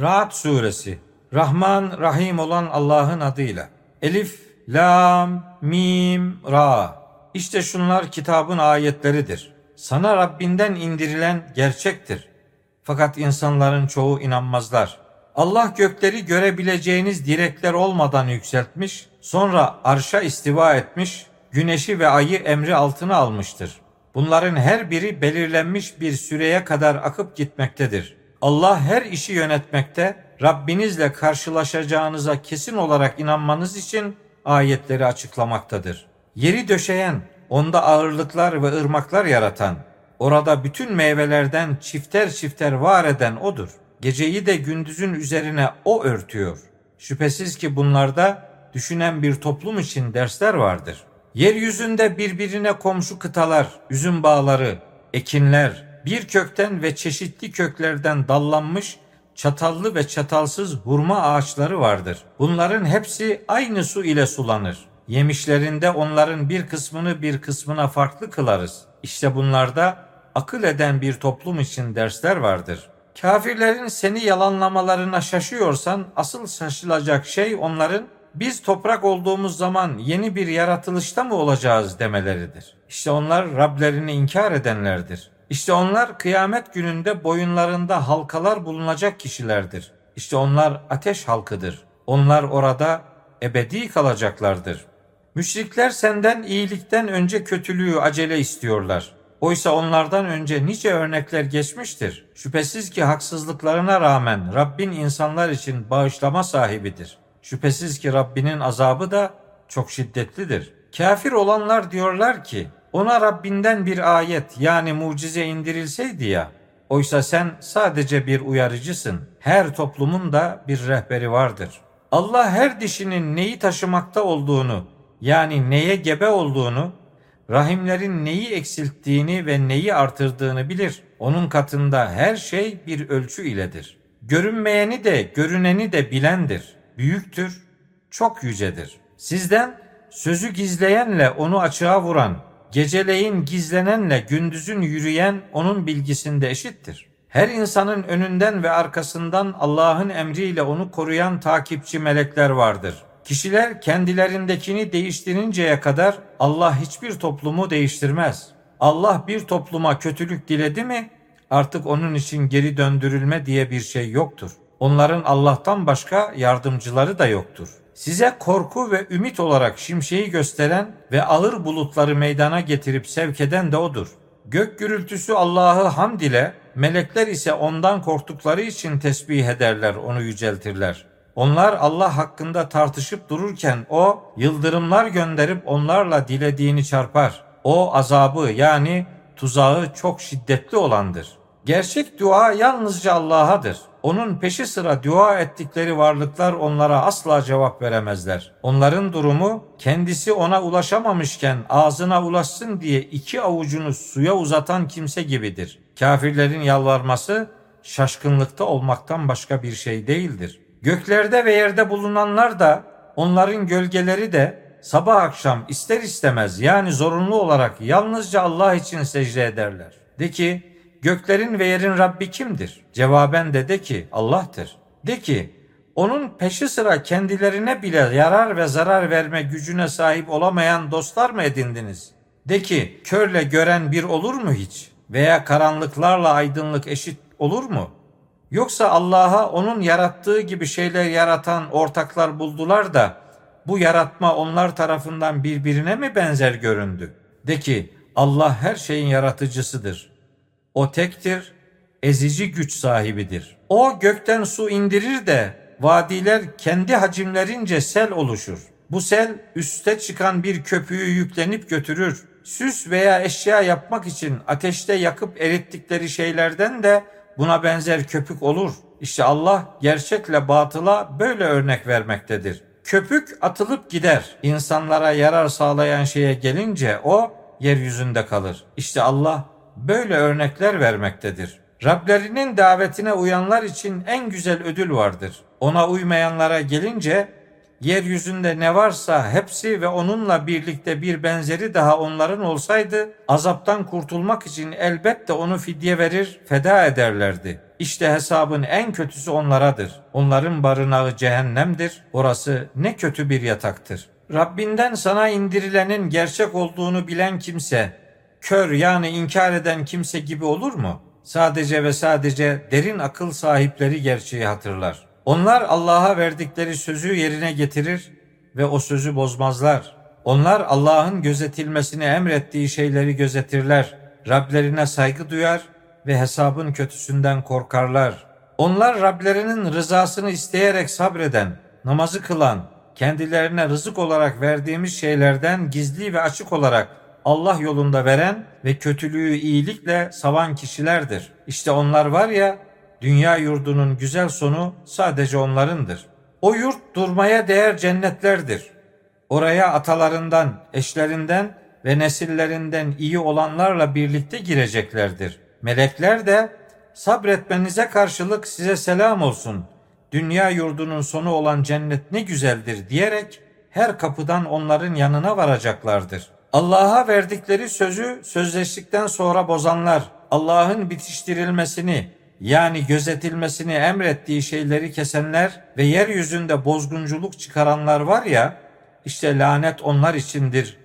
Ra'd suresi Rahman Rahim olan Allah'ın adıyla. Elif, Lam, Mim, Ra. İşte şunlar kitabın ayetleridir. Sana Rabbinden indirilen gerçektir. Fakat insanların çoğu inanmazlar. Allah gökleri görebileceğiniz direkler olmadan yükseltmiş, sonra arşa istiva etmiş, güneşi ve ayı emri altına almıştır. Bunların her biri belirlenmiş bir süreye kadar akıp gitmektedir. Allah her işi yönetmekte, Rabbinizle karşılaşacağınıza kesin olarak inanmanız için ayetleri açıklamaktadır. Yeri döşeyen, onda ağırlıklar ve ırmaklar yaratan, orada bütün meyvelerden çifter çifter var eden odur. Geceyi de gündüzün üzerine o örtüyor. Şüphesiz ki bunlarda düşünen bir toplum için dersler vardır. Yeryüzünde birbirine komşu kıtalar, üzüm bağları, ekinler, bir kökten ve çeşitli köklerden dallanmış çatallı ve çatalsız hurma ağaçları vardır. Bunların hepsi aynı su ile sulanır. Yemişlerinde onların bir kısmını bir kısmına farklı kılarız. İşte bunlarda akıl eden bir toplum için dersler vardır. Kafirlerin seni yalanlamalarına şaşıyorsan asıl şaşılacak şey onların biz toprak olduğumuz zaman yeni bir yaratılışta mı olacağız demeleridir. İşte onlar Rablerini inkar edenlerdir. İşte onlar kıyamet gününde boyunlarında halkalar bulunacak kişilerdir. İşte onlar ateş halkıdır. Onlar orada ebedi kalacaklardır. Müşrikler senden iyilikten önce kötülüğü acele istiyorlar. Oysa onlardan önce nice örnekler geçmiştir. Şüphesiz ki haksızlıklarına rağmen Rabbin insanlar için bağışlama sahibidir. Şüphesiz ki Rabbinin azabı da çok şiddetlidir. Kafir olanlar diyorlar ki ona Rabbinden bir ayet yani mucize indirilseydi ya. Oysa sen sadece bir uyarıcısın. Her toplumun da bir rehberi vardır. Allah her dişinin neyi taşımakta olduğunu yani neye gebe olduğunu, rahimlerin neyi eksilttiğini ve neyi artırdığını bilir. Onun katında her şey bir ölçü iledir. Görünmeyeni de görüneni de bilendir. Büyüktür, çok yücedir. Sizden sözü gizleyenle onu açığa vuran, Geceleyin gizlenenle gündüzün yürüyen onun bilgisinde eşittir. Her insanın önünden ve arkasından Allah'ın emriyle onu koruyan takipçi melekler vardır. Kişiler kendilerindekini değiştirinceye kadar Allah hiçbir toplumu değiştirmez. Allah bir topluma kötülük diledi mi artık onun için geri döndürülme diye bir şey yoktur. Onların Allah'tan başka yardımcıları da yoktur size korku ve ümit olarak şimşeği gösteren ve ağır bulutları meydana getirip sevk eden de odur. Gök gürültüsü Allah'ı hamd ile, melekler ise ondan korktukları için tesbih ederler, onu yüceltirler. Onlar Allah hakkında tartışıp dururken o yıldırımlar gönderip onlarla dilediğini çarpar. O azabı yani tuzağı çok şiddetli olandır. Gerçek dua yalnızca Allah'adır. Onun peşi sıra dua ettikleri varlıklar onlara asla cevap veremezler. Onların durumu kendisi ona ulaşamamışken ağzına ulaşsın diye iki avucunu suya uzatan kimse gibidir. Kafirlerin yalvarması şaşkınlıkta olmaktan başka bir şey değildir. Göklerde ve yerde bulunanlar da onların gölgeleri de sabah akşam ister istemez yani zorunlu olarak yalnızca Allah için secde ederler. De ki Göklerin ve yerin Rabbi kimdir? Cevaben de de ki Allah'tır. De ki onun peşi sıra kendilerine bile yarar ve zarar verme gücüne sahip olamayan dostlar mı edindiniz? De ki körle gören bir olur mu hiç? Veya karanlıklarla aydınlık eşit olur mu? Yoksa Allah'a onun yarattığı gibi şeyler yaratan ortaklar buldular da bu yaratma onlar tarafından birbirine mi benzer göründü? De ki Allah her şeyin yaratıcısıdır. O tektir, ezici güç sahibidir. O gökten su indirir de vadiler kendi hacimlerince sel oluşur. Bu sel üste çıkan bir köpüğü yüklenip götürür. Süs veya eşya yapmak için ateşte yakıp erittikleri şeylerden de buna benzer köpük olur. İşte Allah gerçekle batıla böyle örnek vermektedir. Köpük atılıp gider. İnsanlara yarar sağlayan şeye gelince o yeryüzünde kalır. İşte Allah böyle örnekler vermektedir. Rablerinin davetine uyanlar için en güzel ödül vardır. Ona uymayanlara gelince yeryüzünde ne varsa hepsi ve onunla birlikte bir benzeri daha onların olsaydı azaptan kurtulmak için elbette onu fidye verir, feda ederlerdi. İşte hesabın en kötüsü onlaradır. Onların barınağı cehennemdir. Orası ne kötü bir yataktır. Rabbinden sana indirilenin gerçek olduğunu bilen kimse, kör yani inkar eden kimse gibi olur mu? Sadece ve sadece derin akıl sahipleri gerçeği hatırlar. Onlar Allah'a verdikleri sözü yerine getirir ve o sözü bozmazlar. Onlar Allah'ın gözetilmesini emrettiği şeyleri gözetirler. Rablerine saygı duyar ve hesabın kötüsünden korkarlar. Onlar Rablerinin rızasını isteyerek sabreden, namazı kılan, kendilerine rızık olarak verdiğimiz şeylerden gizli ve açık olarak Allah yolunda veren ve kötülüğü iyilikle savan kişilerdir. İşte onlar var ya, dünya yurdunun güzel sonu sadece onlarındır. O yurt durmaya değer cennetlerdir. Oraya atalarından, eşlerinden ve nesillerinden iyi olanlarla birlikte gireceklerdir. Melekler de sabretmenize karşılık size selam olsun. Dünya yurdunun sonu olan cennet ne güzeldir diyerek her kapıdan onların yanına varacaklardır. Allah'a verdikleri sözü sözleştikten sonra bozanlar, Allah'ın bitiştirilmesini yani gözetilmesini emrettiği şeyleri kesenler ve yeryüzünde bozgunculuk çıkaranlar var ya, işte lanet onlar içindir.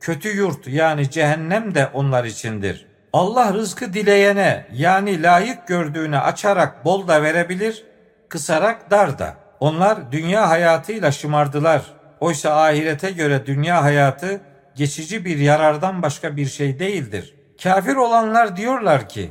Kötü yurt yani cehennem de onlar içindir. Allah rızkı dileyene yani layık gördüğüne açarak bol da verebilir, kısarak dar da. Onlar dünya hayatıyla şımardılar. Oysa ahirete göre dünya hayatı geçici bir yarardan başka bir şey değildir. Kafir olanlar diyorlar ki,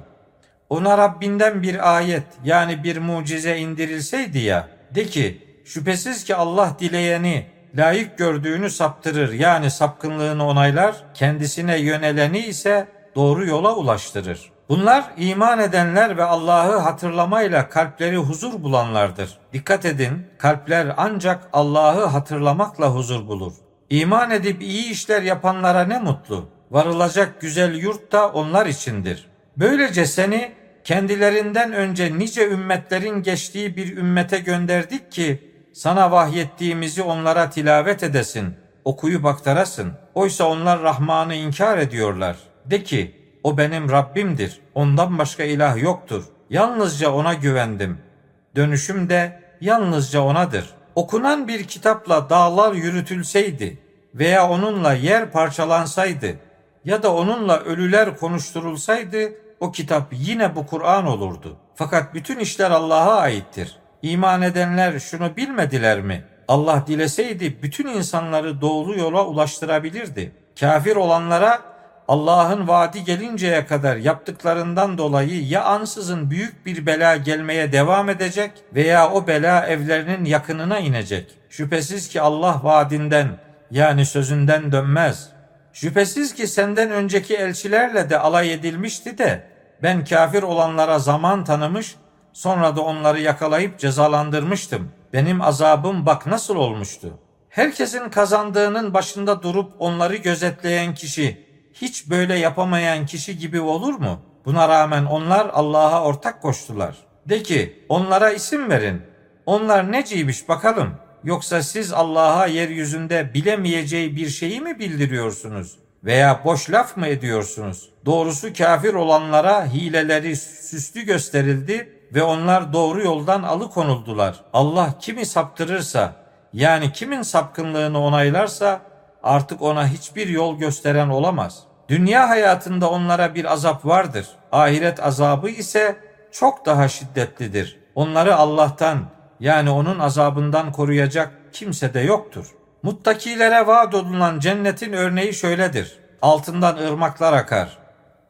ona Rabbinden bir ayet yani bir mucize indirilseydi ya, de ki şüphesiz ki Allah dileyeni layık gördüğünü saptırır yani sapkınlığını onaylar, kendisine yöneleni ise doğru yola ulaştırır. Bunlar iman edenler ve Allah'ı hatırlamayla kalpleri huzur bulanlardır. Dikkat edin, kalpler ancak Allah'ı hatırlamakla huzur bulur. İman edip iyi işler yapanlara ne mutlu. Varılacak güzel yurt da onlar içindir. Böylece seni kendilerinden önce nice ümmetlerin geçtiği bir ümmete gönderdik ki sana vahyettiğimizi onlara tilavet edesin, okuyup aktarasın. Oysa onlar Rahman'ı inkar ediyorlar. De ki, o benim Rabbimdir, ondan başka ilah yoktur. Yalnızca ona güvendim. Dönüşüm de yalnızca onadır. Okunan bir kitapla dağlar yürütülseydi veya onunla yer parçalansaydı ya da onunla ölüler konuşturulsaydı o kitap yine bu Kur'an olurdu. Fakat bütün işler Allah'a aittir. İman edenler şunu bilmediler mi? Allah dileseydi bütün insanları doğru yola ulaştırabilirdi. Kafir olanlara Allah'ın vaadi gelinceye kadar yaptıklarından dolayı ya ansızın büyük bir bela gelmeye devam edecek veya o bela evlerinin yakınına inecek. Şüphesiz ki Allah vaadinden yani sözünden dönmez. Şüphesiz ki senden önceki elçilerle de alay edilmişti de ben kafir olanlara zaman tanımış sonra da onları yakalayıp cezalandırmıştım. Benim azabım bak nasıl olmuştu. Herkesin kazandığının başında durup onları gözetleyen kişi hiç böyle yapamayan kişi gibi olur mu? Buna rağmen onlar Allah'a ortak koştular. De ki onlara isim verin. Onlar neciymiş bakalım. Yoksa siz Allah'a yeryüzünde bilemeyeceği bir şeyi mi bildiriyorsunuz? Veya boş laf mı ediyorsunuz? Doğrusu kafir olanlara hileleri süslü gösterildi ve onlar doğru yoldan alıkonuldular. Allah kimi saptırırsa yani kimin sapkınlığını onaylarsa artık ona hiçbir yol gösteren olamaz. Dünya hayatında onlara bir azap vardır. Ahiret azabı ise çok daha şiddetlidir. Onları Allah'tan yani onun azabından koruyacak kimse de yoktur. Muttakilere vaat olunan cennetin örneği şöyledir. Altından ırmaklar akar.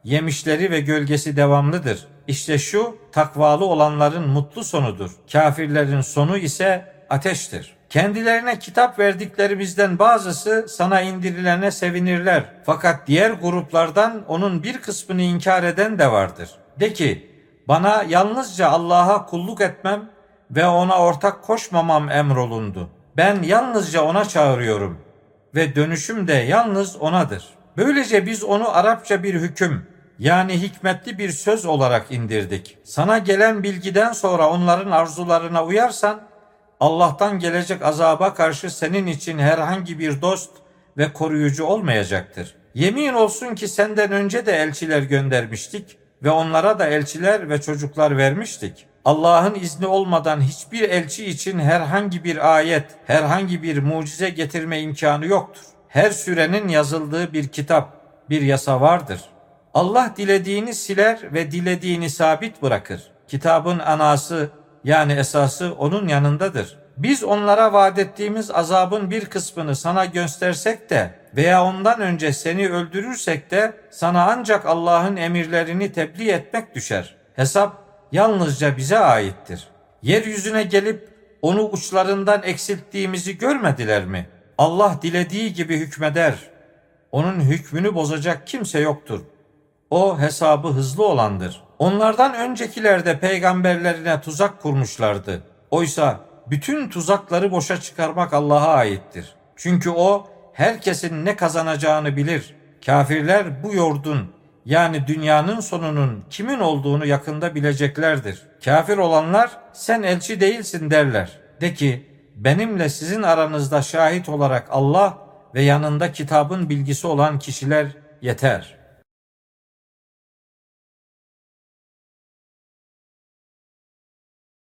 Yemişleri ve gölgesi devamlıdır. İşte şu takvalı olanların mutlu sonudur. Kafirlerin sonu ise ateştir. Kendilerine kitap verdiklerimizden bazısı sana indirilene sevinirler. Fakat diğer gruplardan onun bir kısmını inkar eden de vardır. De ki, bana yalnızca Allah'a kulluk etmem ve ona ortak koşmamam emrolundu. Ben yalnızca ona çağırıyorum ve dönüşüm de yalnız onadır. Böylece biz onu Arapça bir hüküm yani hikmetli bir söz olarak indirdik. Sana gelen bilgiden sonra onların arzularına uyarsan Allah'tan gelecek azaba karşı senin için herhangi bir dost ve koruyucu olmayacaktır. Yemin olsun ki senden önce de elçiler göndermiştik ve onlara da elçiler ve çocuklar vermiştik. Allah'ın izni olmadan hiçbir elçi için herhangi bir ayet, herhangi bir mucize getirme imkanı yoktur. Her sürenin yazıldığı bir kitap, bir yasa vardır. Allah dilediğini siler ve dilediğini sabit bırakır. Kitabın anası yani esası onun yanındadır. Biz onlara vaat ettiğimiz azabın bir kısmını sana göstersek de veya ondan önce seni öldürürsek de sana ancak Allah'ın emirlerini tebliğ etmek düşer. Hesap yalnızca bize aittir. Yeryüzüne gelip onu uçlarından eksilttiğimizi görmediler mi? Allah dilediği gibi hükmeder. Onun hükmünü bozacak kimse yoktur. O hesabı hızlı olandır. Onlardan öncekiler de peygamberlerine tuzak kurmuşlardı. Oysa bütün tuzakları boşa çıkarmak Allah'a aittir. Çünkü o herkesin ne kazanacağını bilir. Kafirler bu yordun yani dünyanın sonunun kimin olduğunu yakında bileceklerdir. Kafir olanlar sen elçi değilsin derler. De ki benimle sizin aranızda şahit olarak Allah ve yanında kitabın bilgisi olan kişiler yeter.''